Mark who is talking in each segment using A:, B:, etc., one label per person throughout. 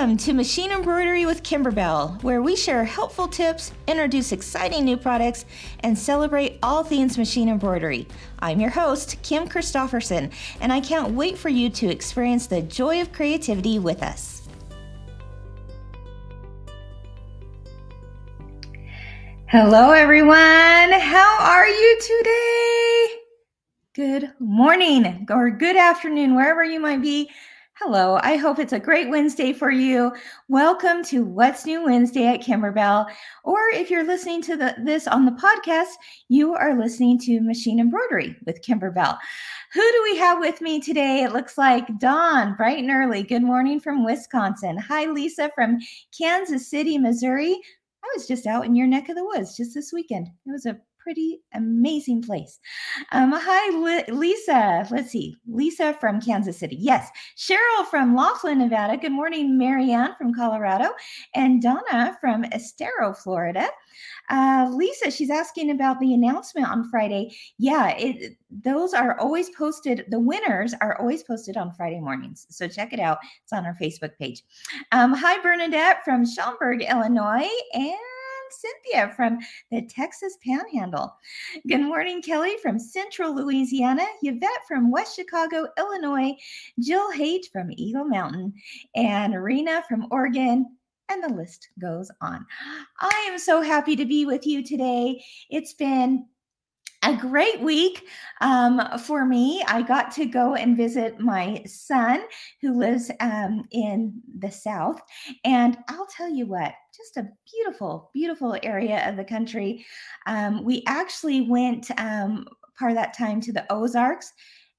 A: Welcome to Machine Embroidery with Kimberbell, where we share helpful tips, introduce exciting new products, and celebrate all things machine embroidery. I'm your host, Kim Christofferson, and I can't wait for you to experience the joy of creativity with us. Hello, everyone. How are you today? Good morning or good afternoon, wherever you might be. Hello, I hope it's a great Wednesday for you. Welcome to What's New Wednesday at Kimberbell. Or if you're listening to the, this on the podcast, you are listening to Machine Embroidery with Kimberbell. Who do we have with me today? It looks like Dawn, bright and early. Good morning from Wisconsin. Hi, Lisa from Kansas City, Missouri. I was just out in your neck of the woods just this weekend. It was a pretty amazing place. Um, hi, Lisa. Let's see. Lisa from Kansas City. Yes. Cheryl from Laughlin, Nevada. Good morning, Marianne from Colorado. And Donna from Estero, Florida. Uh, Lisa, she's asking about the announcement on Friday. Yeah, it, those are always posted. The winners are always posted on Friday mornings. So check it out. It's on our Facebook page. Um, hi, Bernadette from Schaumburg, Illinois. And Cynthia from the Texas Panhandle. Good morning, Kelly from Central Louisiana, Yvette from West Chicago, Illinois, Jill Haight from Eagle Mountain, and Rena from Oregon, and the list goes on. I am so happy to be with you today. It's been a great week um, for me. I got to go and visit my son who lives um, in the South. And I'll tell you what, just a beautiful, beautiful area of the country. Um, we actually went um, part of that time to the Ozarks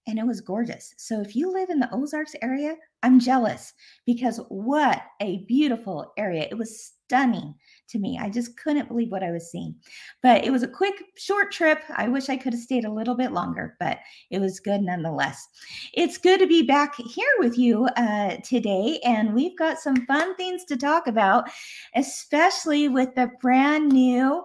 A: and it was gorgeous. So if you live in the Ozarks area, I'm jealous because what a beautiful area. It was stunning to me. I just couldn't believe what I was seeing. But it was a quick, short trip. I wish I could have stayed a little bit longer, but it was good nonetheless. It's good to be back here with you uh, today, and we've got some fun things to talk about, especially with the brand new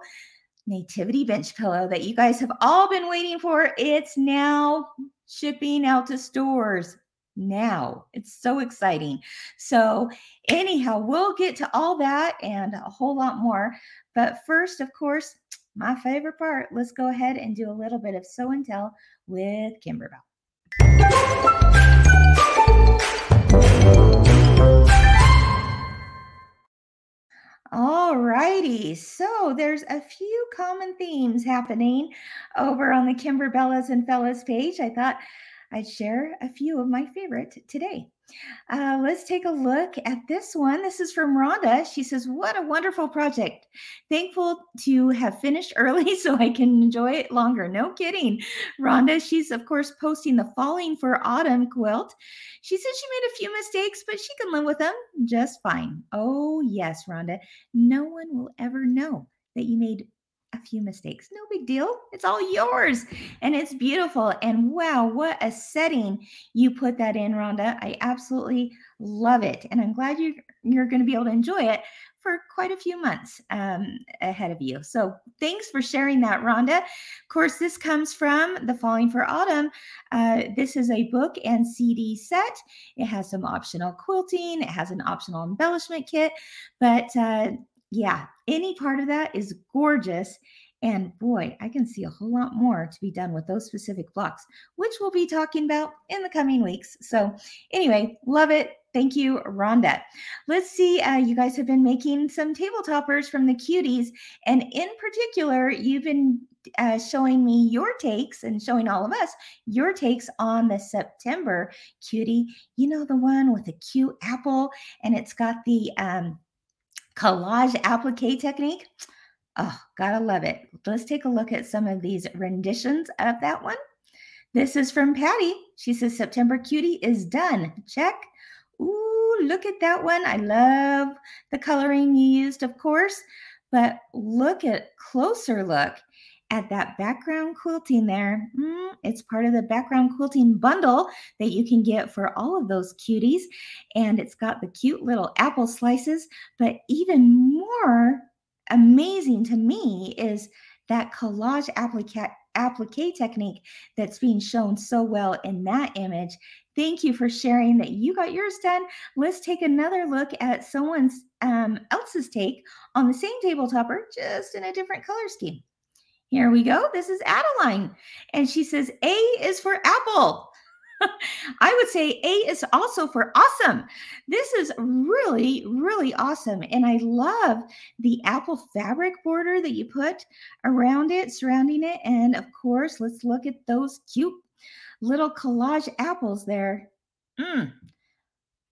A: nativity bench pillow that you guys have all been waiting for. It's now shipping out to stores now. It's so exciting. So, anyhow, we'll get to all that and a whole lot more. But first, of course, my favorite part, let's go ahead and do a little bit of show and tell with Kimberbell. All righty. So there's a few common themes happening over on the Kimberbellas and Fellas page. I thought I'd share a few of my favorite today. Uh, let's take a look at this one. This is from Rhonda. She says, What a wonderful project. Thankful to have finished early so I can enjoy it longer. No kidding. Rhonda, she's of course posting the Falling for Autumn quilt. She says she made a few mistakes, but she can live with them just fine. Oh, yes, Rhonda. No one will ever know that you made a few mistakes. No big deal. It's all yours and it's beautiful. And wow, what a setting you put that in, Rhonda. I absolutely love it. And I'm glad you, you're going to be able to enjoy it for quite a few months um, ahead of you. So thanks for sharing that, Rhonda. Of course, this comes from the Falling for Autumn. Uh, this is a book and CD set. It has some optional quilting. It has an optional embellishment kit, but uh, yeah, any part of that is gorgeous. And boy, I can see a whole lot more to be done with those specific blocks, which we'll be talking about in the coming weeks. So, anyway, love it. Thank you, Rhonda. Let's see. Uh, you guys have been making some table toppers from the cuties. And in particular, you've been uh, showing me your takes and showing all of us your takes on the September cutie. You know, the one with the cute apple, and it's got the um, collage applique technique. Oh, gotta love it. Let's take a look at some of these renditions of that one. This is from Patty. She says, September cutie is done. Check. Ooh, look at that one. I love the coloring you used, of course, but look at closer look at that background quilting there. Mm, it's part of the background quilting bundle that you can get for all of those cuties. And it's got the cute little apple slices. But even more amazing to me is that collage applique applique technique that's being shown so well in that image. Thank you for sharing that you got yours done. Let's take another look at someone's um, else's take on the same table topper, just in a different color scheme. Here we go. This is Adeline. And she says, A is for apple. I would say A is also for awesome. This is really, really awesome. And I love the apple fabric border that you put around it, surrounding it. And of course, let's look at those cute little collage apples there. Mm.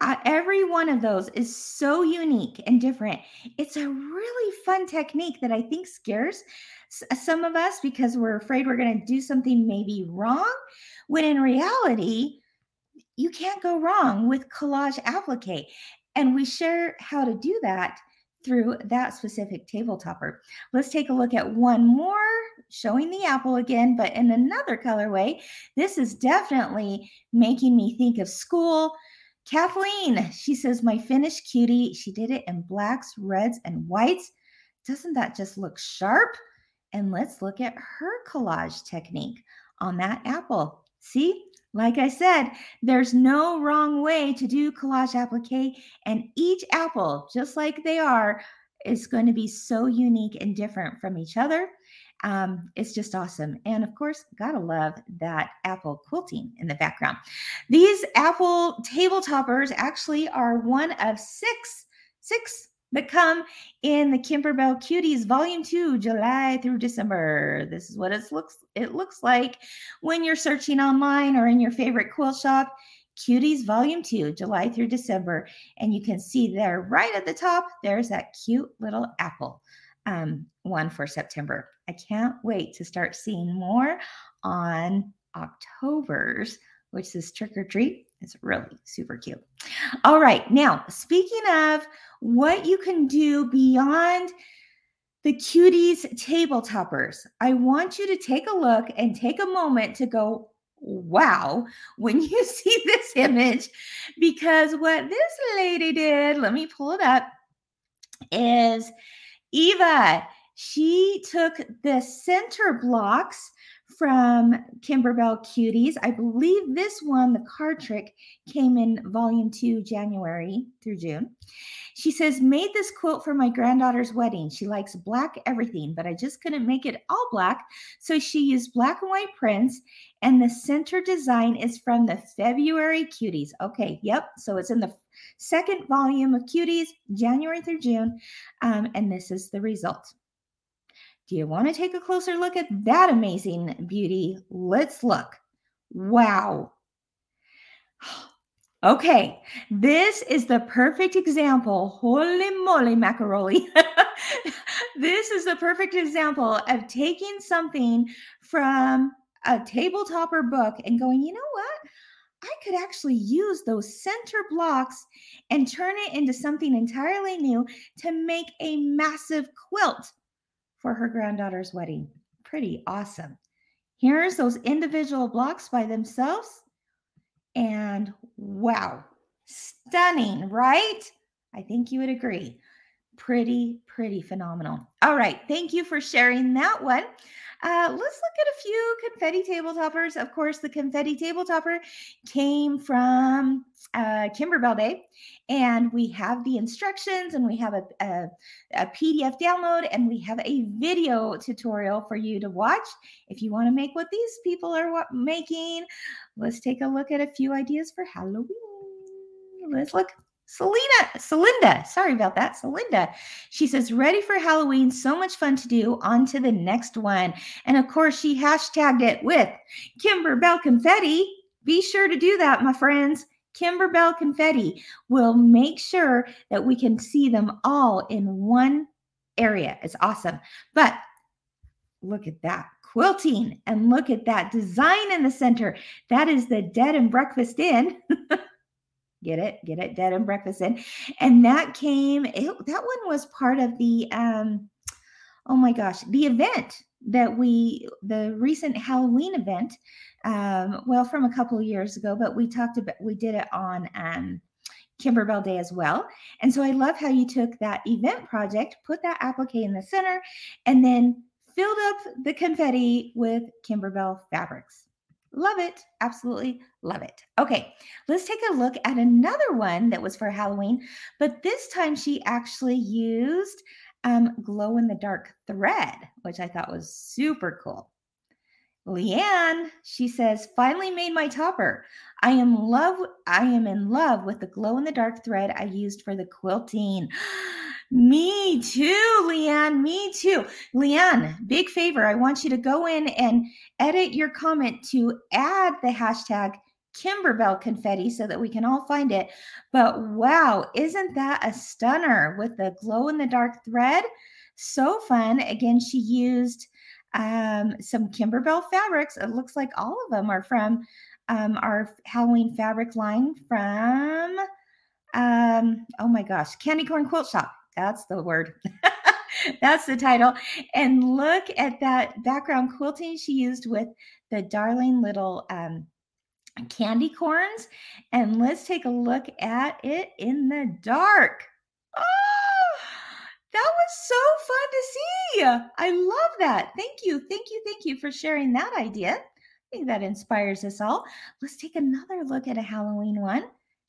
A: Uh, every one of those is so unique and different. It's a really fun technique that I think scares some of us because we're afraid we're going to do something maybe wrong when in reality, you can't go wrong with collage applique. And we share how to do that through that specific table topper. Let's take a look at one more showing the apple again, but in another colorway. This is definitely making me think of school. Kathleen, she says, my finished cutie, she did it in blacks, reds, and whites. Doesn't that just look sharp? And let's look at her collage technique on that apple. See, like I said, there's no wrong way to do collage applique, and each apple, just like they are, is going to be so unique and different from each other. Um, it's just awesome. And of course, gotta love that apple quilting in the background. These apple table toppers actually are one of six, six that come in the Kimberbell Cuties Volume 2, July through December. This is what it looks it looks like when you're searching online or in your favorite quilt shop. Cuties Volume 2, July through December. And you can see there right at the top, there's that cute little apple um, one for September. I can't wait to start seeing more on October's, which is Trick or Treat. It's really super cute. All right. Now, speaking of what you can do beyond the cuties table toppers, I want you to take a look and take a moment to go, wow, when you see this image, because what this lady did, let me pull it up, is Eva, she took the center blocks from Kimberbell Cuties. I believe this one, the card trick, came in volume two, January through June. She says, made this quilt for my granddaughter's wedding. She likes black everything, but I just couldn't make it all black. So she used black and white prints, and the center design is from the February Cuties. Okay, yep. So it's in the second volume of Cuties, January through June. Um, and this is the result. Do you want to take a closer look at that amazing beauty? Let's look. Wow. Okay, this is the perfect example. Holy moly, macaroni. this is the perfect example of taking something from a table topper book and going, you know what? I could actually use those center blocks and turn it into something entirely new to make a massive quilt for her granddaughter's wedding. Pretty awesome. Here's those individual blocks by themselves. And wow, stunning, right? I think you would agree. Pretty, pretty phenomenal. All right. Thank you for sharing that one. Uh, let's look at a few confetti table toppers. Of course, the confetti table topper came from uh, Kimberbell Day, and we have the instructions, and we have a, a, a PDF download, and we have a video tutorial for you to watch if you want to make what these people are making. Let's take a look at a few ideas for Halloween. Let's look. Selena, Celinda, sorry about that. Celinda, she says, ready for Halloween. So much fun to do. On to the next one. And of course, she hashtagged it with Kimberbell Confetti. Be sure to do that, my friends. Kimberbell Confetti will make sure that we can see them all in one area. It's awesome. But look at that quilting and look at that design in the center. That is the Dead and Breakfast Inn. Get it? Get it? Dead and Breakfast Inn. And that came, it, that one was part of the, um, oh my gosh, the event that we, the recent Halloween event, um, well, from a couple of years ago, but we talked about, we did it on, um, Kimberbell Day as well. And so I love how you took that event project, put that applique in the center, and then filled up the confetti with Kimberbell fabrics. Love it. Absolutely love it. Okay, let's take a look at another one that was for Halloween, but this time she actually used um, glow in the dark thread, which I thought was super cool. Leanne, she says, finally made my topper. I am love I am in love with the glow in the dark thread I used for the quilting. me too, Leanne. Me too. Leanne, big favor. I want you to go in and edit your comment to add the hashtag Kimberbell confetti so that we can all find it. But wow, isn't that a stunner with the glow in the dark thread? So fun. Again, she used um, some Kimberbell fabrics. It looks like all of them are from um, our Halloween fabric line from, um, oh my gosh, Candy Corn Quilt Shop. That's the word. That's the title. And look at that background quilting she used with the darling little um, candy corns. And let's take a look at it in the dark. Oh, that was so fun to see. I love that. Thank you. Thank you. Thank you for sharing that idea. I think that inspires us all. Let's take another look at a Halloween one.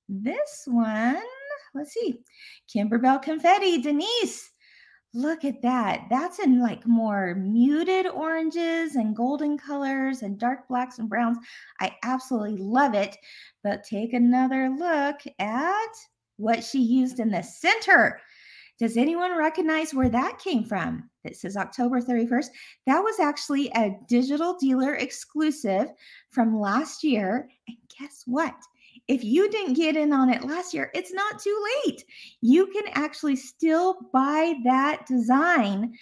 A: This one, let's see. Kimberbell Confetti, Denise. Look at that. That's in like more muted oranges and golden colors and dark blacks and browns. I absolutely love it. But take another look at what she used in the center. Does anyone recognize where that came from? It says October 31st. That was actually a digital dealer exclusive from last year. And guess what? If you didn't get in on it last year, it's not too late. You can actually still buy that design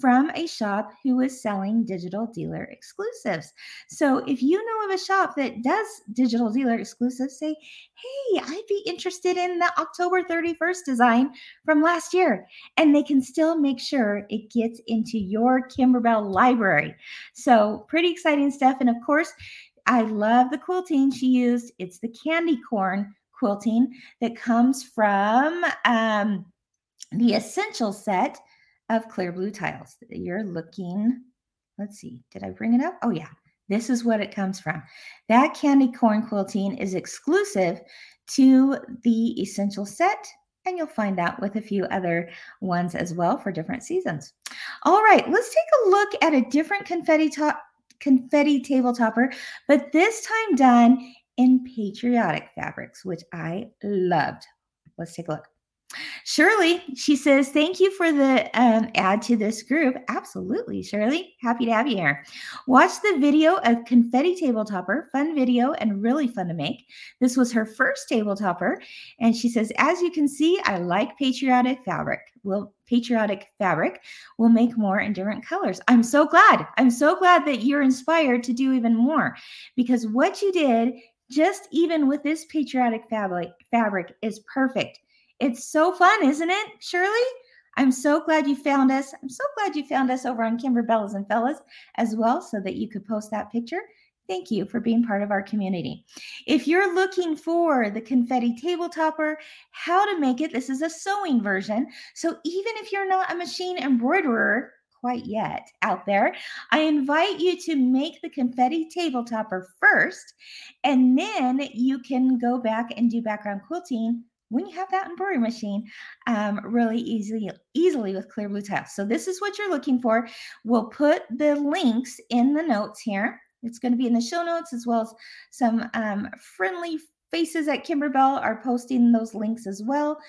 A: from a shop who is selling digital dealer exclusives. So if you know of a shop that does digital dealer exclusives, say, hey, I'd be interested in the October 31st design from last year. And they can still make sure it gets into your Kimberbell library. So pretty exciting stuff. And of course, I love the quilting she used. It's the candy corn quilting that comes from um, the essential set of clear blue tiles. You're looking, let's see, did I bring it up? Oh, yeah. This is what it comes from. That candy corn quilting is exclusive to the essential set, and you'll find that with a few other ones as well for different seasons. All right, let's take a look at a different confetti top confetti table topper, but this time done in patriotic fabrics, which I loved. Let's take a look. Shirley, she says, thank you for the um, add to this group. Absolutely, Shirley. Happy to have you here. Watch the video of Confetti Table Topper. Fun video and really fun to make. This was her first table topper. And she says, as you can see, I like patriotic fabric. Well, patriotic fabric will make more in different colors. I'm so glad. I'm so glad that you're inspired to do even more because what you did just even with this patriotic fabric fabric is perfect it's so fun, isn't it, Shirley? I'm so glad you found us. I'm so glad you found us over on Kimberbellas and Fellas as well, so that you could post that picture. Thank you for being part of our community. If you're looking for the confetti table topper, how to make it, this is a sewing version. So even if you're not a machine embroiderer quite yet out there, I invite you to make the confetti table topper first, and then you can go back and do background quilting when you have that embroidery machine um, really easily easily with clear blue tiles. So this is what you're looking for. We'll put the links in the notes here. It's going to be in the show notes as well as some um, friendly faces at Kimberbell are posting those links as well.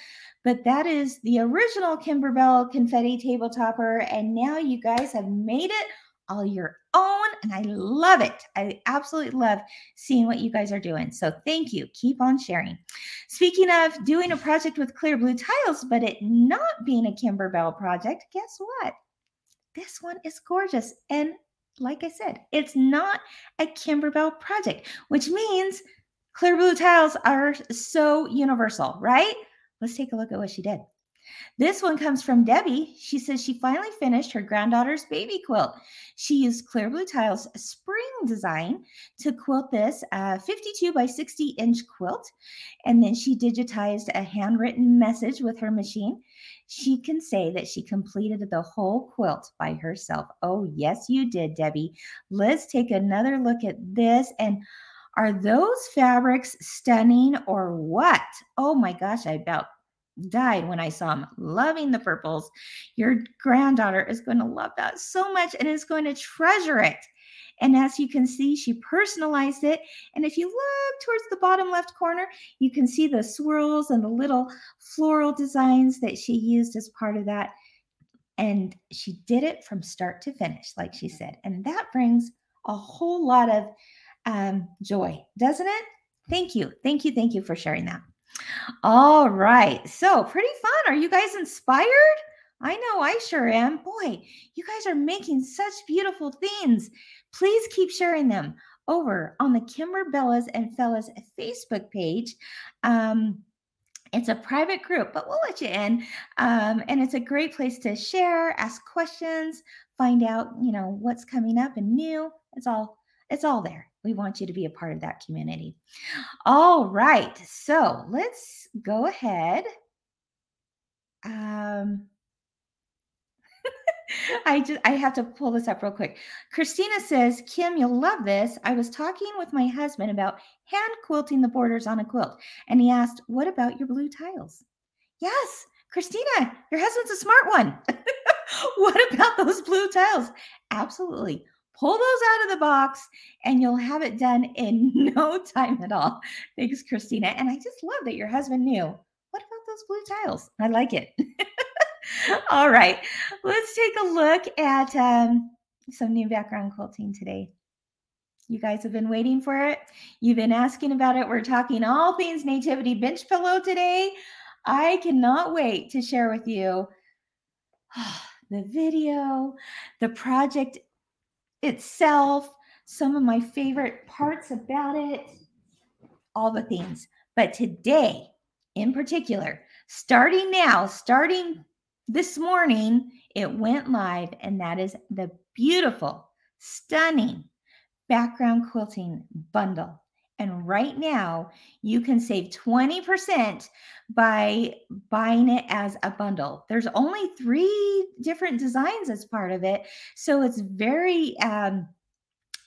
A: But that is the original Kimberbell confetti table topper. And now you guys have made it all your own. And I love it. I absolutely love seeing what you guys are doing. So thank you. Keep on sharing. Speaking of doing a project with clear blue tiles, but it not being a Kimberbell project, guess what? This one is gorgeous. And like I said, it's not a Kimberbell project, which means clear blue tiles are so universal, right? Let's take a look at what she did. This one comes from Debbie. She says she finally finished her granddaughter's baby quilt. She used Clear Blue Tiles spring design to quilt this uh, 52 by 60 inch quilt. And then she digitized a handwritten message with her machine. She can say that she completed the whole quilt by herself. Oh, yes, you did, Debbie. Let's take another look at this. And are those fabrics stunning or what? Oh my gosh, I about died when I saw him loving the purples. Your granddaughter is going to love that so much and is going to treasure it. And as you can see, she personalized it. And if you look towards the bottom left corner, you can see the swirls and the little floral designs that she used as part of that. And she did it from start to finish, like she said. And that brings a whole lot of um, joy, doesn't it? Thank you. Thank you. Thank you for sharing that. All right. So, pretty fun. Are you guys inspired? I know I sure am. Boy, you guys are making such beautiful things. Please keep sharing them over on the Kimberbellas and Fellas Facebook page. Um, it's a private group, but we'll let you in. Um, and it's a great place to share, ask questions, find out, you know, what's coming up and new. It's all it's all there. We want you to be a part of that community. All right. So let's go ahead. Um, I just I have to pull this up real quick. Christina says, Kim, you'll love this. I was talking with my husband about hand quilting the borders on a quilt, and he asked, What about your blue tiles? Yes, Christina, your husband's a smart one. what about those blue tiles? Absolutely pull those out of the box and you'll have it done in no time at all. Thanks, Christina. And I just love that your husband knew. What about those blue tiles? I like it. all right, let's take a look at um, some new background quilting today. You guys have been waiting for it. You've been asking about it. We're talking all things nativity bench pillow today. I cannot wait to share with you the video, the project itself, some of my favorite parts about it, all the things. But today, in particular, starting now, starting this morning, it went live, and that is the beautiful, stunning background quilting bundle. And right now, you can save 20% by buying it as a bundle. There's only three different designs as part of it. So it's very, um,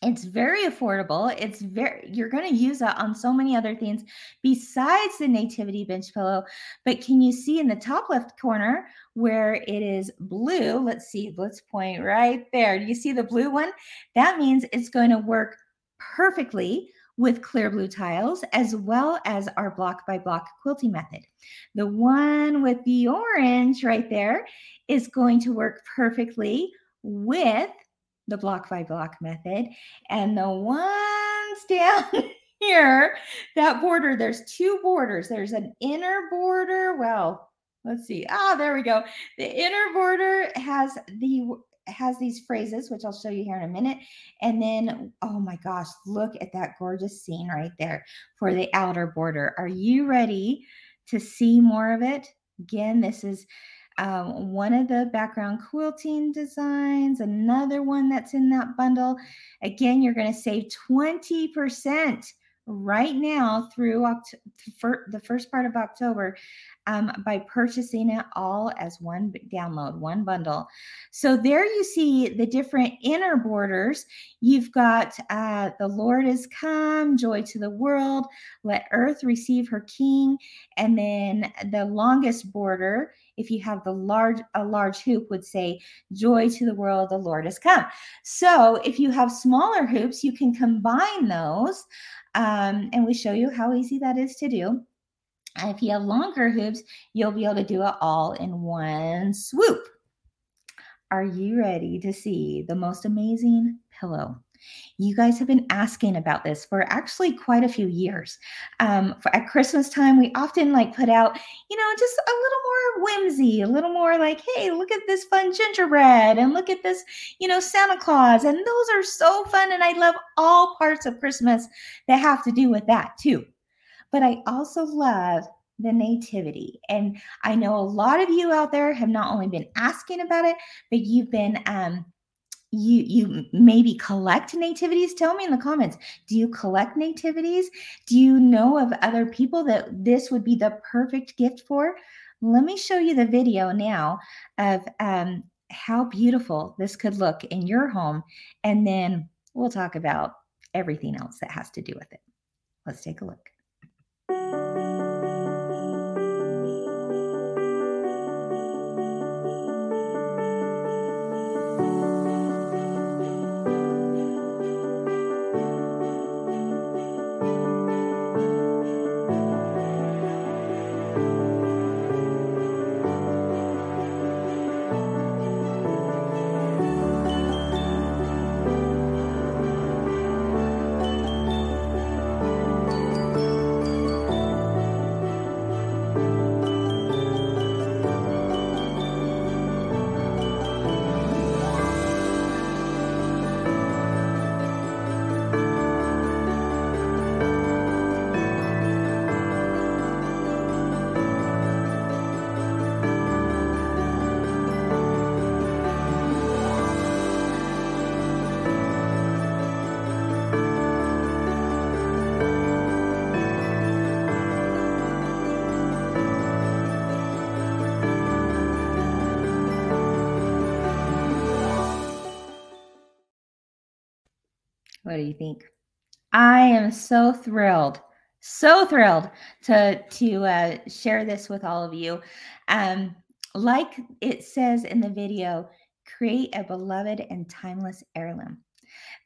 A: it's very affordable. It's very, you're going to use it on so many other things besides the Nativity Bench Pillow. But can you see in the top left corner where it is blue? Let's see, let's point right there. Do you see the blue one? That means it's going to work perfectly with clear blue tiles, as well as our block by block quilting method. The one with the orange right there is going to work perfectly with the block by block method. And the ones down here, that border, there's two borders. There's an inner border. Well, let's see. Ah, there we go. The inner border has the has these phrases, which I'll show you here in a minute. And then, oh my gosh, look at that gorgeous scene right there for the outer border. Are you ready to see more of it? Again, this is um, one of the background quilting designs, another one that's in that bundle. Again, you're going to save 20% right now through Oct- the first part of October um, by purchasing it all as one download, one bundle. So there you see the different inner borders. You've got uh, the Lord is come, joy to the world, let earth receive her king. And then the longest border, if you have the large, a large hoop would say, joy to the world, the Lord has come. So if you have smaller hoops, you can combine those. Um, and we show you how easy that is to do. If you have longer hoops, you'll be able to do it all in one swoop. Are you ready to see the most amazing pillow? You guys have been asking about this for actually quite a few years. Um, for, at Christmas time, we often like put out, you know, just a little more whimsy, a little more like, hey, look at this fun gingerbread and look at this, you know, Santa Claus. And those are so fun. And I love all parts of Christmas that have to do with that too. But I also love the nativity. And I know a lot of you out there have not only been asking about it, but you've been um you you maybe collect nativities? Tell me in the comments. Do you collect nativities? Do you know of other people that this would be the perfect gift for? Let me show you the video now of um, how beautiful this could look in your home and then we'll talk about everything else that has to do with it. Let's take a look What do you think? I am so thrilled, so thrilled to to uh, share this with all of you. Um, like it says in the video, create a beloved and timeless heirloom.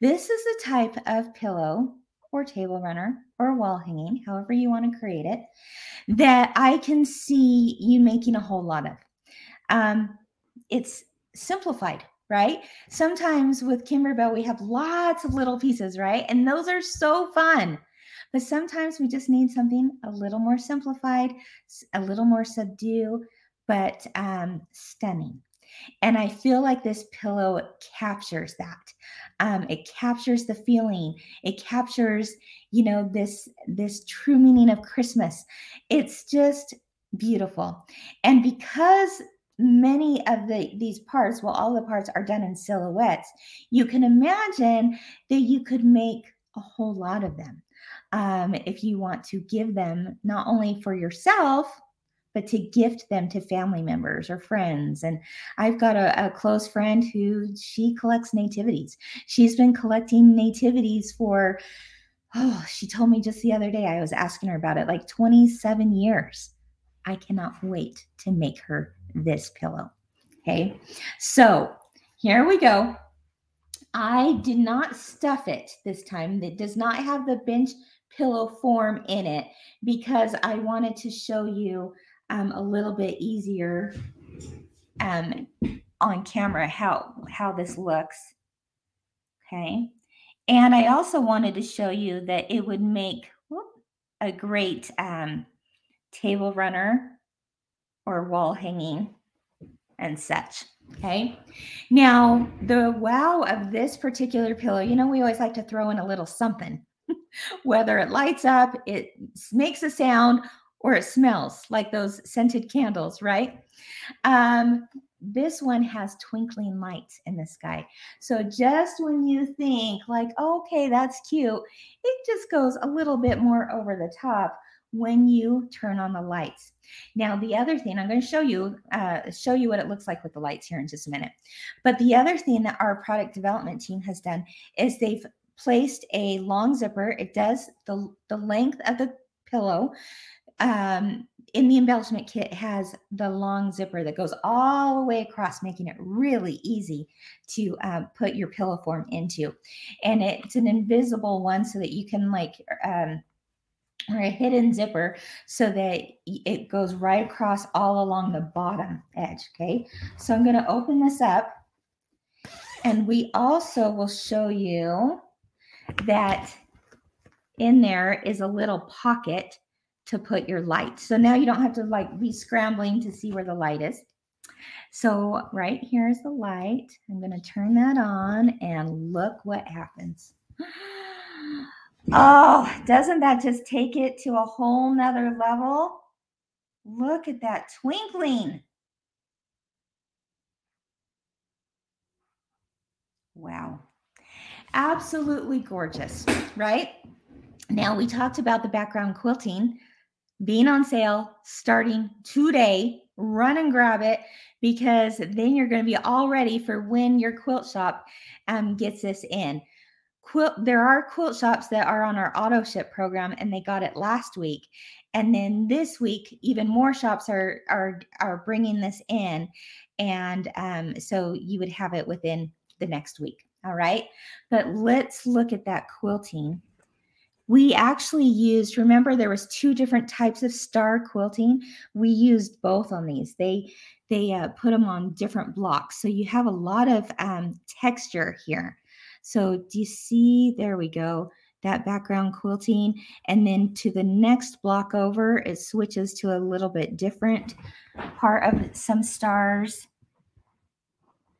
A: This is the type of pillow or table runner or wall hanging, however you want to create it, that I can see you making a whole lot of. Um, it's simplified right? Sometimes with Kimberbell, we have lots of little pieces, right? And those are so fun. But sometimes we just need something a little more simplified, a little more subdued, but um, stunning. And I feel like this pillow captures that. Um, it captures the feeling. It captures, you know, this this true meaning of Christmas. It's just beautiful. And because many of the these parts well all the parts are done in silhouettes you can imagine that you could make a whole lot of them um, if you want to give them not only for yourself but to gift them to family members or friends. And i've got a, a close friend who she collects nativities. She's been collecting nativities for oh she told me just the other day i was asking her about it like 27 years. I cannot wait to make her this pillow. Okay, so here we go. I did not stuff it this time. It does not have the bench pillow form in it because I wanted to show you um, a little bit easier um, on camera how how this looks. Okay, and I also wanted to show you that it would make whoop, a great um, table runner or wall hanging and such. Okay. Now, the wow of this particular pillow, you know, we always like to throw in a little something, whether it lights up, it makes a sound, or it smells like those scented candles, right? Um, this one has twinkling lights in the sky. So just when you think, like, okay, that's cute, it just goes a little bit more over the top when you turn on the lights. Now, the other thing I'm going to show you, uh, show you what it looks like with the lights here in just a minute. But the other thing that our product development team has done is they've placed a long zipper. It does the, the length of the pillow. Um, in the embellishment kit has the long zipper that goes all the way across, making it really easy to um, put your pillow form into. And it's an invisible one so that you can like um, or a hidden zipper so that it goes right across all along the bottom edge. Okay, so I'm going to open this up and we also will show you that in there is a little pocket to put your light. So now you don't have to like be scrambling to see where the light is. So right here is the light. I'm going to turn that on and look what happens. Oh, Oh, doesn't that just take it to a whole nother level? Look at that twinkling. Wow. Absolutely gorgeous, right? Now, we talked about the background quilting being on sale starting today. Run and grab it because then you're going to be all ready for when your quilt shop um, gets this in. Quilt, there are quilt shops that are on our auto ship program and they got it last week. And then this week, even more shops are are are bringing this in, and um, so you would have it within the next week. All right, but let's look at that quilting. We actually used remember there was two different types of star quilting? We used both on these. They they uh, put them on different blocks. So you have a lot of um, texture here so do you see there we go that background quilting and then to the next block over it switches to a little bit different part of some stars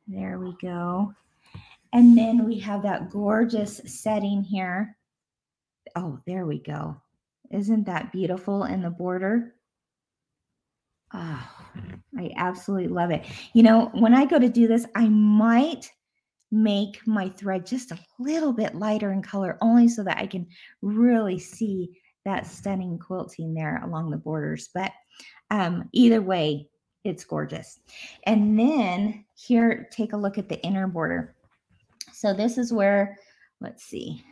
A: there we go and then we have that gorgeous setting here Oh, there we go. Isn't that beautiful in the border? Oh, I absolutely love it. You know, when I go to do this, I might make my thread just a little bit lighter in color, only so that I can really see that stunning quilting there along the borders. But um, either way, it's gorgeous. And then here, take a look at the inner border. So this is where, let's see,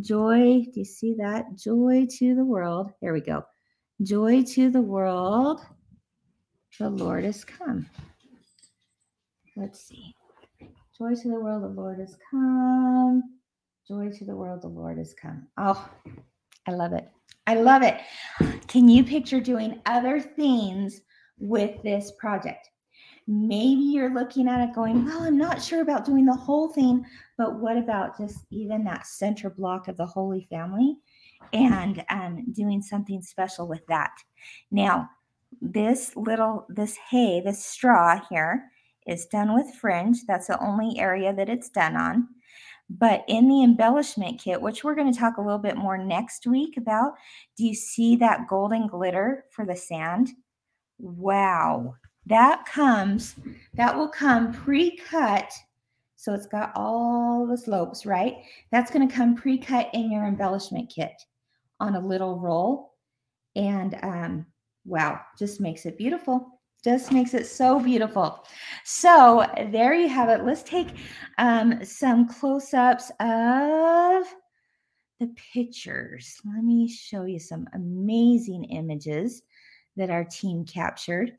A: Joy, do you see that? Joy to the world. Here we go. Joy to the world. The Lord has come. Let's see. Joy to the world, the Lord has come. Joy to the world, the Lord has come. Oh, I love it. I love it. Can you picture doing other things with this project? maybe you're looking at it going, well, I'm not sure about doing the whole thing, but what about just even that center block of the Holy Family and um, doing something special with that? Now, this little, this hay, this straw here is done with fringe. That's the only area that it's done on. But in the embellishment kit, which we're going to talk a little bit more next week about, do you see that golden glitter for the sand? Wow that comes, that will come pre-cut. So it's got all the slopes, right? That's going to come pre-cut in your embellishment kit on a little roll. And um, wow, just makes it beautiful. Just makes it so beautiful. So there you have it. Let's take um, some close-ups of the pictures. Let me show you some amazing images that our team captured.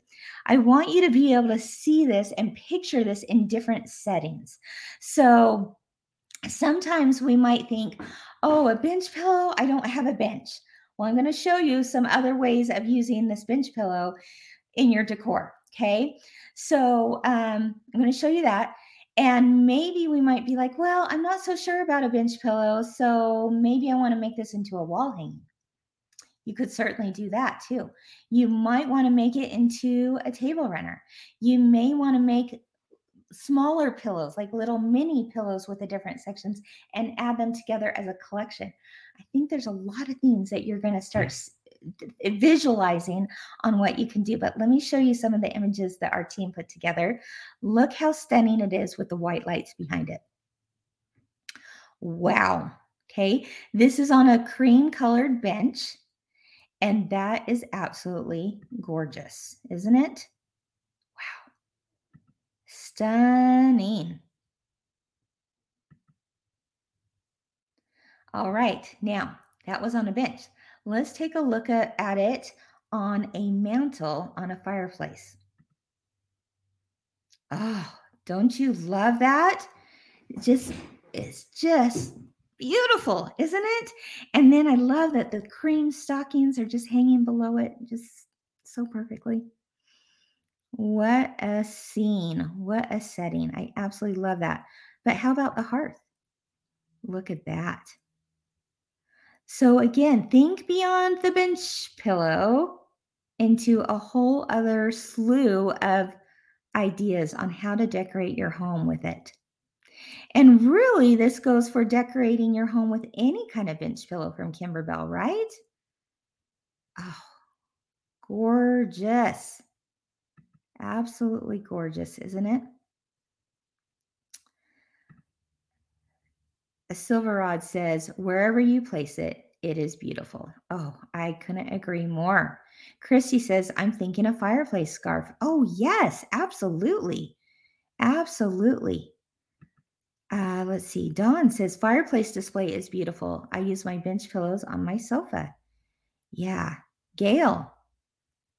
A: I want you to be able to see this and picture this in different settings. So sometimes we might think, oh, a bench pillow, I don't have a bench. Well, I'm going to show you some other ways of using this bench pillow in your decor. Okay. So um, I'm going to show you that. And maybe we might be like, well, I'm not so sure about a bench pillow. So maybe I want to make this into a wall hanging you could certainly do that too. You might want to make it into a table runner. You may want to make smaller pillows, like little mini pillows with the different sections, and add them together as a collection. I think there's a lot of things that you're going to start visualizing on what you can do. But let me show you some of the images that our team put together. Look how stunning it is with the white lights behind it. Wow. Okay. This is on a cream colored bench. And that is absolutely gorgeous, isn't it? Wow. Stunning. All right, now that was on a bench. Let's take a look at, at it on a mantle on a fireplace. Oh, don't you love that? It just it's just beautiful, isn't it? And then I love that the cream stockings are just hanging below it, just so perfectly. What a scene. What a setting. I absolutely love that. But how about the hearth? Look at that. So, again, think beyond the bench pillow into a whole other slew of ideas on how to decorate your home with it. And really, this goes for decorating your home with any kind of bench pillow from Kimberbell, right? Oh, Gorgeous. Absolutely gorgeous, isn't it? A silver rod says, wherever you place it, it is beautiful. Oh, I couldn't agree more. Christy says, I'm thinking a fireplace scarf. Oh, yes, absolutely. Absolutely. Uh, let's see. Dawn says, fireplace display is beautiful. I use my bench pillows on my sofa. Yeah. Gail.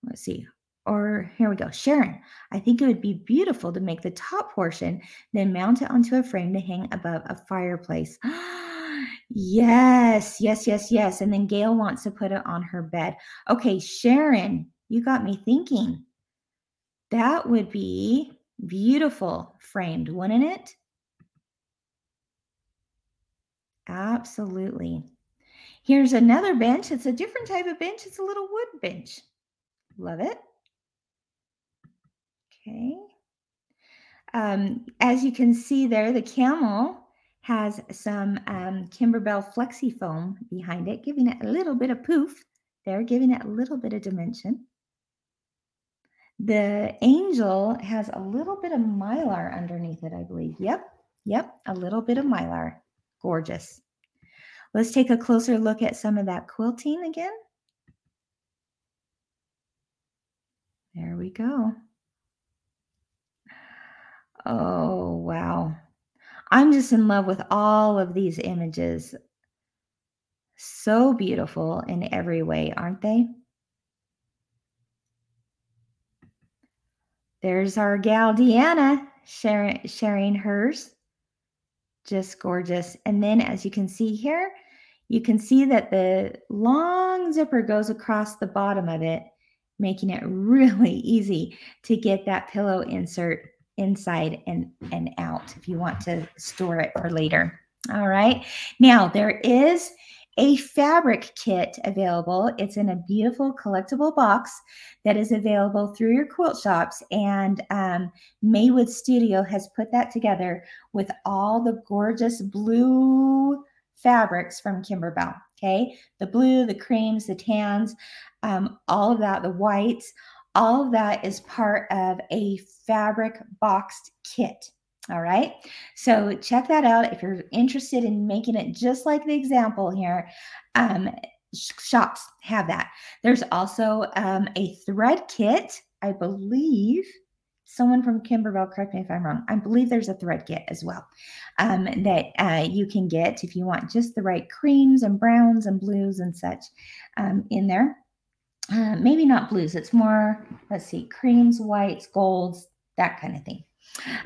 A: Let's see. Or here we go. Sharon, I think it would be beautiful to make the top portion, then mount it onto a frame to hang above a fireplace. yes, yes, yes, yes. And then Gail wants to put it on her bed. Okay, Sharon, you got me thinking. That would be beautiful framed, wouldn't it? Absolutely. Here's another bench. It's a different type of bench. It's a little wood bench. Love it. Okay. Um, as you can see there, the camel has some um, Kimberbell Flexi Foam behind it, giving it a little bit of poof there, giving it a little bit of dimension. The angel has a little bit of mylar underneath it, I believe. Yep, yep, a little bit of mylar. Gorgeous. Let's take a closer look at some of that quilting again. There we go. Oh, wow. I'm just in love with all of these images. So beautiful in every way, aren't they? There's our gal Deanna sharing, sharing hers. Just gorgeous. And then as you can see here, you can see that the long zipper goes across the bottom of it, making it really easy to get that pillow insert inside and, and out if you want to store it for later. All right. Now, there is a fabric kit available. It's in a beautiful collectible box that is available through your quilt shops. And um, Maywood Studio has put that together with all the gorgeous blue fabrics from Kimberbell. Okay. The blue, the creams, the tans, um, all of that, the whites, all of that is part of a fabric boxed kit. All right. So check that out if you're interested in making it just like the example here. Um, shops have that. There's also um, a thread kit, I believe. Someone from Kimberbell, correct me if I'm wrong. I believe there's a thread kit as well um, that uh, you can get if you want just the right creams and browns and blues and such um, in there. Uh, maybe not blues. It's more, let's see, creams, whites, golds, that kind of thing.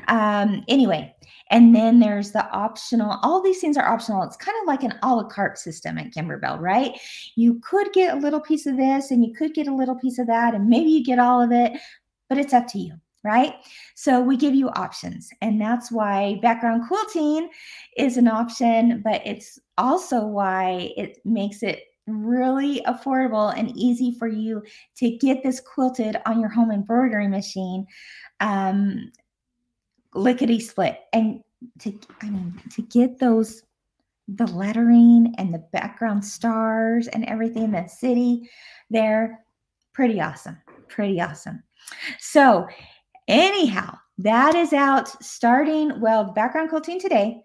A: Um, anyway, and then there's the optional, all these things are optional. It's kind of like an a la carte system at Kimberbell, right? You could get a little piece of this and you could get a little piece of that, and maybe you get all of it, but it's up to you right? So we give you options. And that's why background quilting is an option, but it's also why it makes it really affordable and easy for you to get this quilted on your home embroidery machine um lickety split. And to i mean to get those the lettering and the background stars and everything the city there pretty awesome pretty awesome. So anyhow that is out starting well background quilting today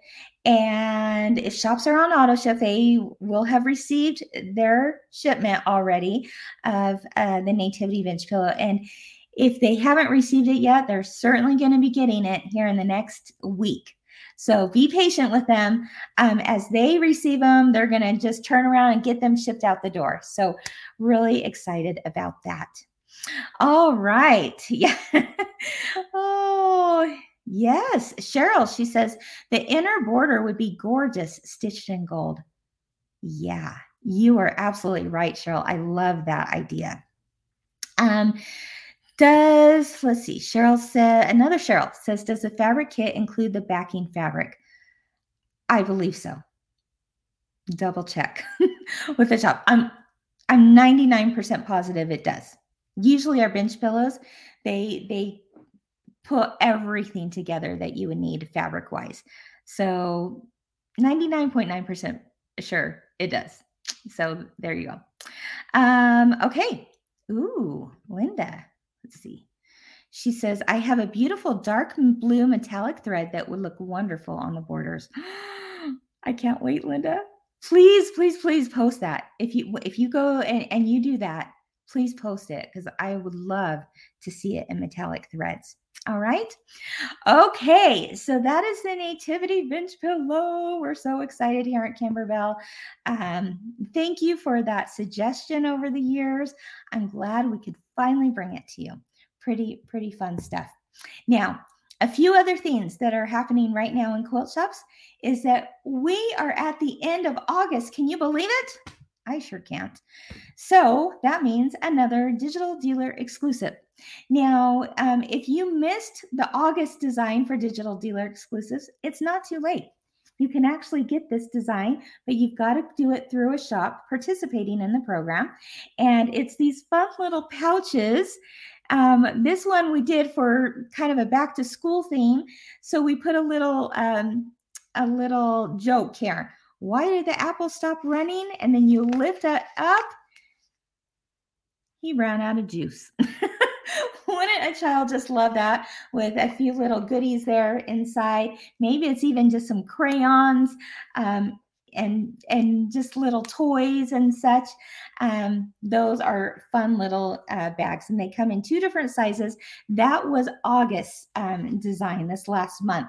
A: and if shops are on auto ship, they will have received their shipment already of uh, the Nativity Bench pillow. And if they haven't received it yet, they're certainly going to be getting it here in the next week. So be patient with them. Um, as they receive them, they're going to just turn around and get them shipped out the door. So, really excited about that. All right. Yeah. oh, Yes, Cheryl, she says the inner border would be gorgeous stitched in gold. Yeah, you are absolutely right, Cheryl. I love that idea. Um, does let's see, Cheryl said another Cheryl says, does the fabric kit include the backing fabric? I believe so. Double check with the shop. I'm I'm 99% positive it does. Usually our bench pillows, they they put everything together that you would need fabric wise. So 99.9% sure it does. So there you go. Um, okay. Ooh, Linda. Let's see. She says, I have a beautiful dark blue metallic thread that would look wonderful on the borders. I can't wait, Linda. Please, please, please post that. If you if you go and, and you do that, please post it because I would love to see it in metallic threads. All right. Okay. So that is the Nativity Bench Pillow. We're so excited here at Kimberbell. Um, thank you for that suggestion over the years. I'm glad we could finally bring it to you. Pretty, pretty fun stuff. Now, a few other things that are happening right now in quilt shops is that we are at the end of August. Can you believe it? I sure can't. So that means another digital dealer exclusive. Now, um, if you missed the August design for digital dealer exclusives, it's not too late. You can actually get this design, but you've got to do it through a shop participating in the program. And it's these fun little pouches. Um, this one we did for kind of a back to school theme. So we put a little um, a little joke here. Why did the apple stop running? And then you lift it up. He ran out of juice. Wouldn't a child just love that with a few little goodies there inside? Maybe it's even just some crayons um, and and just little toys and such. Um, those are fun little uh, bags, and they come in two different sizes. That was August um, design this last month.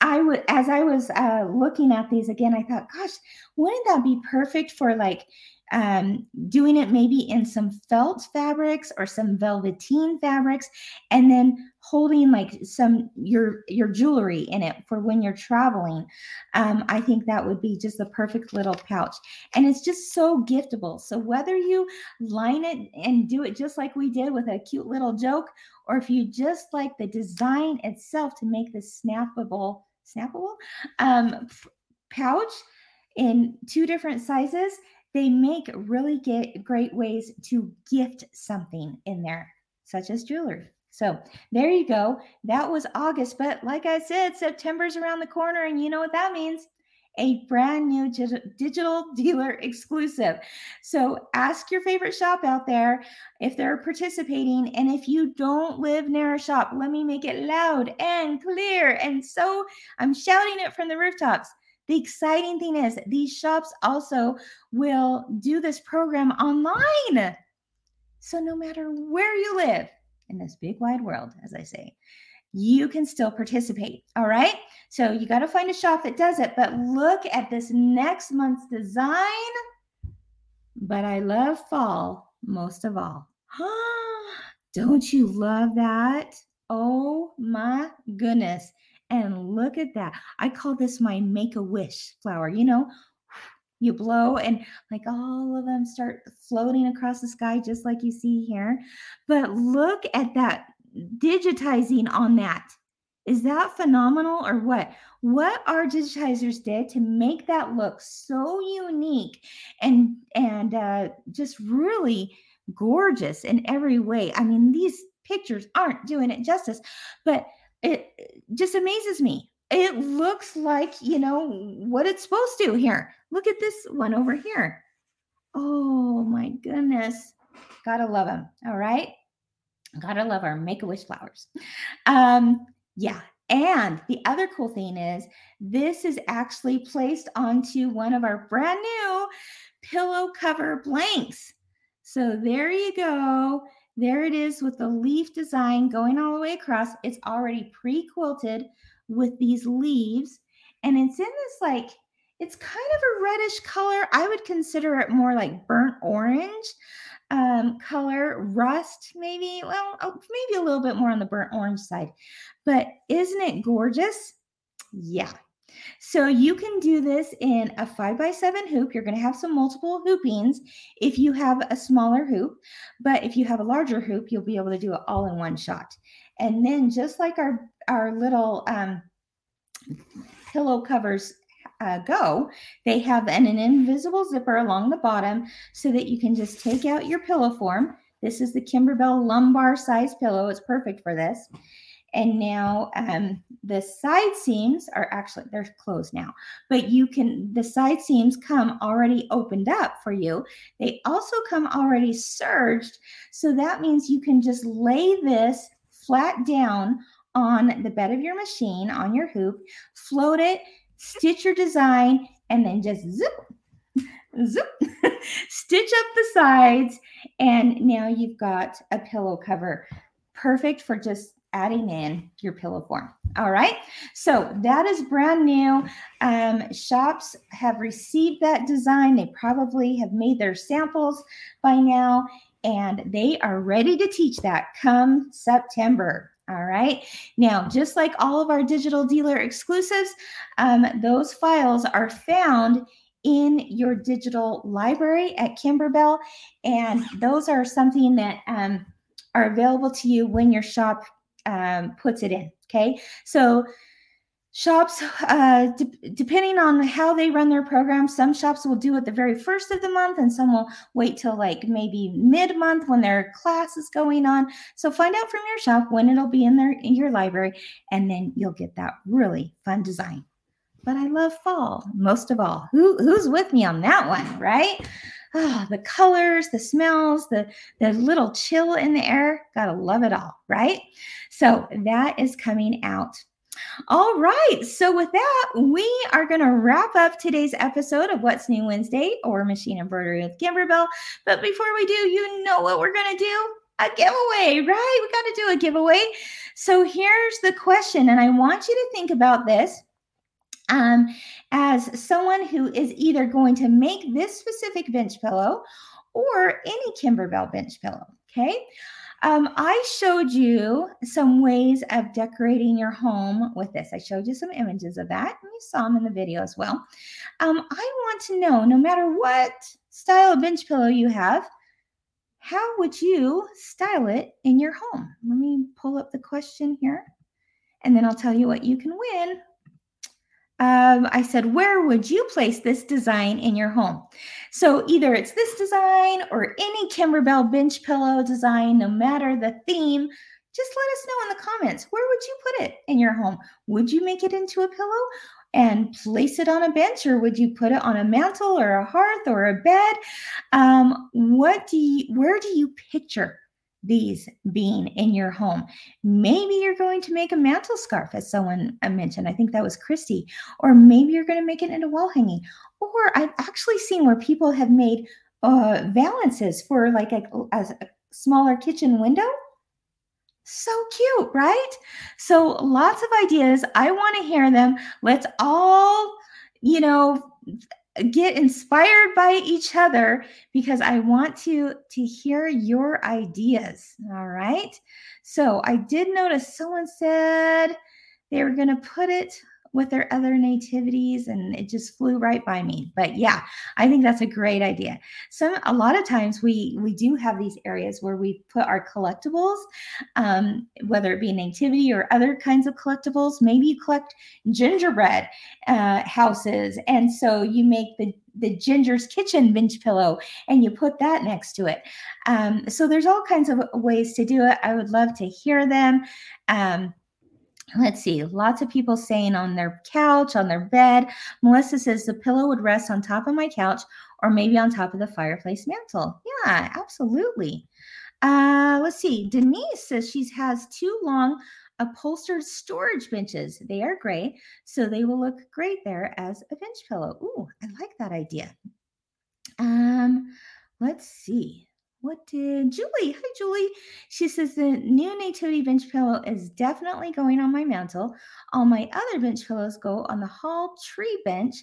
A: I would, as I was uh, looking at these again, I thought, gosh, wouldn't that be perfect for like um, doing it maybe in some felt fabrics or some velveteen fabrics, and then holding like some your your jewelry in it for when you're traveling. Um, I think that would be just the perfect little pouch, and it's just so giftable. So whether you line it and do it just like we did with a cute little joke, or if you just like the design itself to make this snappable snappable um, pouch in two different sizes they make really get great ways to gift something in there, such as jewelry. So there you go. That was August. But like I said, September's around the corner, and you know what that means a brand new digital dealer exclusive. So ask your favorite shop out there if they're participating. And if you don't live near a shop, let me make it loud and clear. And so I'm shouting it from the rooftops. The exciting thing is these shops also will do this program online. So no matter where you live in this big wide world, as I say, you can still participate. All right. So you got to find a shop that does it. But look at this next month's design. But I love fall most of all. Don't you love that? Oh my goodness. And look at that. I call this my make a wish flower. You know, you blow and like all of them start floating across the sky, just like you see here. But look at that digitizing on that. Is that phenomenal or what? What our digitizers did to make that look so unique and and uh, just really gorgeous in every way. I mean, these pictures aren't doing it justice, but it just amazes me. It looks like, you know, what it's supposed to here. Look at this one over here. Oh my goodness. Gotta love them. All right. Gotta love our make a wish flowers. Um, yeah. And the other cool thing is, this is actually placed onto one of our brand new pillow cover blanks. So there you go. There it is with the leaf design going all the way across. It's already pre-quilted with these leaves. And it's in this like, it's kind of a reddish color. I would consider it more like burnt orange um, color, rust, maybe. Well, maybe a little bit more on the burnt orange side. But isn't it gorgeous? Yeah, so you can do this in a five by seven hoop. You're going to have some multiple hoopings if you have a smaller hoop, but if you have a larger hoop, you'll be able to do it all in one shot. And then just like our, our little um, pillow covers uh, go, they have an, an invisible zipper along the bottom so that you can just take out your pillow form. This is the Kimberbell lumbar size pillow. It's perfect for this and now um, the side seams are actually they're closed now but you can the side seams come already opened up for you. They also come already serged. So that means you can just lay this flat down on the bed of your machine on your hoop float it stitch your design and then just zip zip stitch up the sides. And now you've got a pillow cover perfect for just adding in your pillow form. All right. So that is brand new. Um, shops have received that design. They probably have made their samples by now and they are ready to teach that come September. All right. Now, just like all of our digital dealer exclusives, um, those files are found in your digital library at Kimberbell. And those are something that um, are available to you when your shop um, puts it in. Okay. So shops, uh, de- depending on how they run their program, some shops will do it the very first of the month and some will wait till like maybe mid month when their class is going on. So find out from your shop when it'll be in their in your library and then you'll get that really fun design. But I love fall most of all. Who who's with me on that one, right? Oh, the colors, the smells, the, the little chill in the air. Gotta love it all, right? So that is coming out. All right. So, with that, we are going to wrap up today's episode of What's New Wednesday or Machine Embroidery with Kimberbell. But before we do, you know what we're going to do? A giveaway, right? We got to do a giveaway. So, here's the question, and I want you to think about this um, as someone who is either going to make this specific bench pillow or any Kimberbell bench pillow. Okay. Um, I showed you some ways of decorating your home with this. I showed you some images of that, and you saw them in the video as well. Um, I want to know no matter what style of bench pillow you have, how would you style it in your home? Let me pull up the question here, and then I'll tell you what you can win um, I said, where would you place this design in your home? So either it's this design or any Kimberbell bench pillow design, no matter the theme, just let us know in the comments. Where would you put it in your home? Would you make it into a pillow and place it on a bench, or would you put it on a mantle or a hearth or a bed? Um, what do you? Where do you picture these being in your home. Maybe you're going to make a mantle scarf, as someone uh, mentioned. I think that was Christy. Or maybe you're going to make it into wall hanging. Or I've actually seen where people have made uh, valances for like a, a smaller kitchen window. So cute, right? So lots of ideas. I want to hear them. Let's all, you know, get inspired by each other because I want to to hear your ideas. All right. So I did notice someone said they were going to put it with their other nativities and it just flew right by me. But yeah i think that's a great idea. So a lot of times we we do have these areas where we put our collectibles um, whether it be nativity or other kinds of collectibles. Maybe you collect gingerbread uh, houses and so you make the the ginger's kitchen bench pillow and you put that next to it. Um, so there's all kinds of ways to do it. I would love to hear them. Um, Let's see, lots of people saying on their couch, on their bed. Melissa says the pillow would rest on top of my couch or maybe on top of the fireplace mantle. Yeah, absolutely. Uh, let's see, Denise says she has two long upholstered storage benches. They are gray, so they will look great there as a bench pillow. Ooh, I like that idea. Um, let's see. What did Julie? Hi, Julie. She says the new Nativity bench pillow is definitely going on my mantle. All my other bench pillows go on the hall tree bench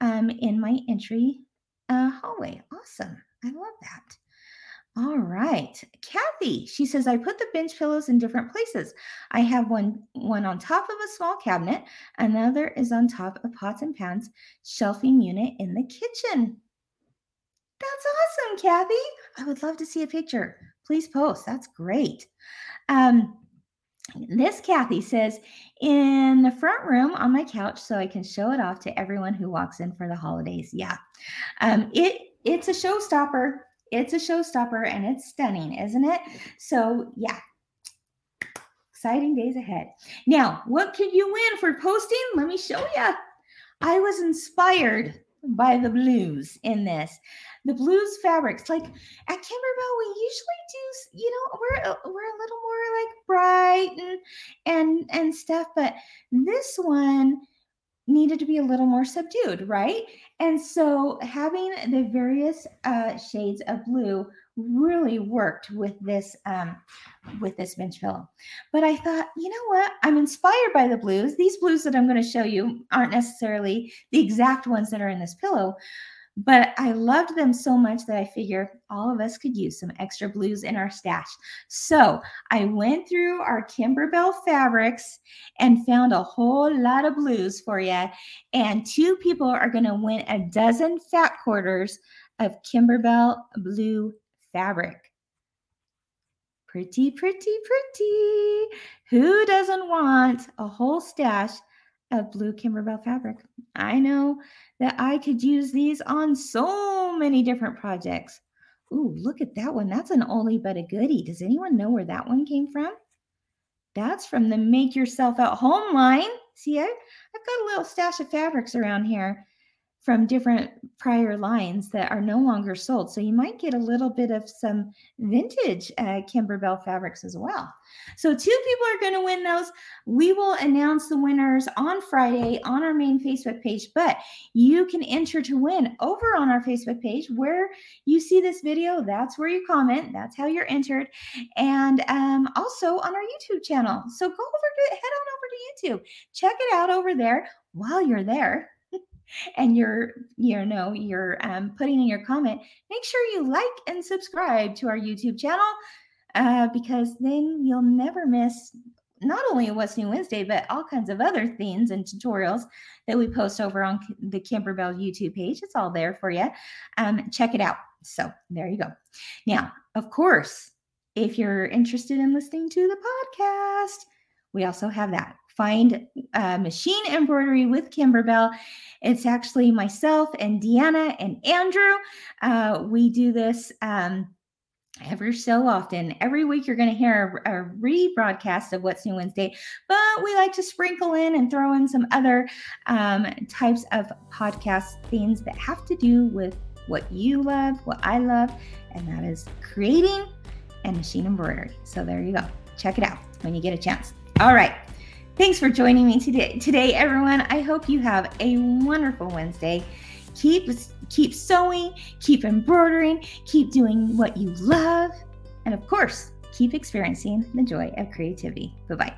A: um, in my entry uh, hallway. Awesome. I love that. All right. Kathy, she says I put the bench pillows in different places. I have one one on top of a small cabinet, another is on top of pots and pans shelving unit in the kitchen. That's awesome, Kathy. I would love to see a picture. Please post. That's great. Um, this Kathy says, in the front room on my couch, so I can show it off to everyone who walks in for the holidays. Yeah, um, it it's a showstopper. It's a showstopper, and it's stunning, isn't it? So yeah, exciting days ahead. Now, what could you win for posting? Let me show you. I was inspired by the blues in this. The blues fabrics, like at Kimberbell, we usually do, you know, we're we're a little more like bright and and and stuff, but this one needed to be a little more subdued, right? And so having the various uh, shades of blue really worked with this um, with this bench pillow. But I thought, you know what? I'm inspired by the blues. These blues that I'm going to show you aren't necessarily the exact ones that are in this pillow, but I loved them so much that I figure all of us could use some extra blues in our stash. So I went through our Kimberbell fabrics and found a whole lot of blues for you. And two people are going to win a dozen fat quarters of Kimberbell blue fabric. Pretty, pretty, pretty. Who doesn't want a whole stash of blue Kimberbell fabric? I know that I could use these on so many different projects. Ooh, look at that one. That's an oldie but a goodie. Does anyone know where that one came from? That's from the Make Yourself at Home line. See, I, I've got a little stash of fabrics around here from different prior lines that are no longer sold. So you might get a little bit of some vintage uh, Kimberbell fabrics as well. So two people are going to win those. We will announce the winners on Friday on our main Facebook page, but you can enter to win over on our Facebook page where you see this video. That's where you comment. That's how you're entered. And um, also on our YouTube channel. So go over to head on over to YouTube. Check it out over there while you're there and you're you know you're um, putting in your comment make sure you like and subscribe to our youtube channel uh, because then you'll never miss not only what's new wednesday but all kinds of other things and tutorials that we post over on the Kimberbell youtube page. It's all there for you um, check it out. So there you go. Now of course if you're interested in listening to the podcast we also have that find uh, machine embroidery with Kimberbell. It's actually myself and Deanna and Andrew. Uh, we do this. Um, every so often. Every week, you're going to hear a, a, rebroadcast of What's New Wednesday, but we like to sprinkle in and throw in some other um, types of podcast things that have to do with what you love, what I love, and that is creating and machine embroidery. So there you go. Check it out when you get a chance. All right. Thanks for joining me today, today, everyone. I hope you have a wonderful Wednesday. Keep keep sewing, keep embroidering, keep doing what you love, and of course, keep experiencing the joy of creativity. Bye bye.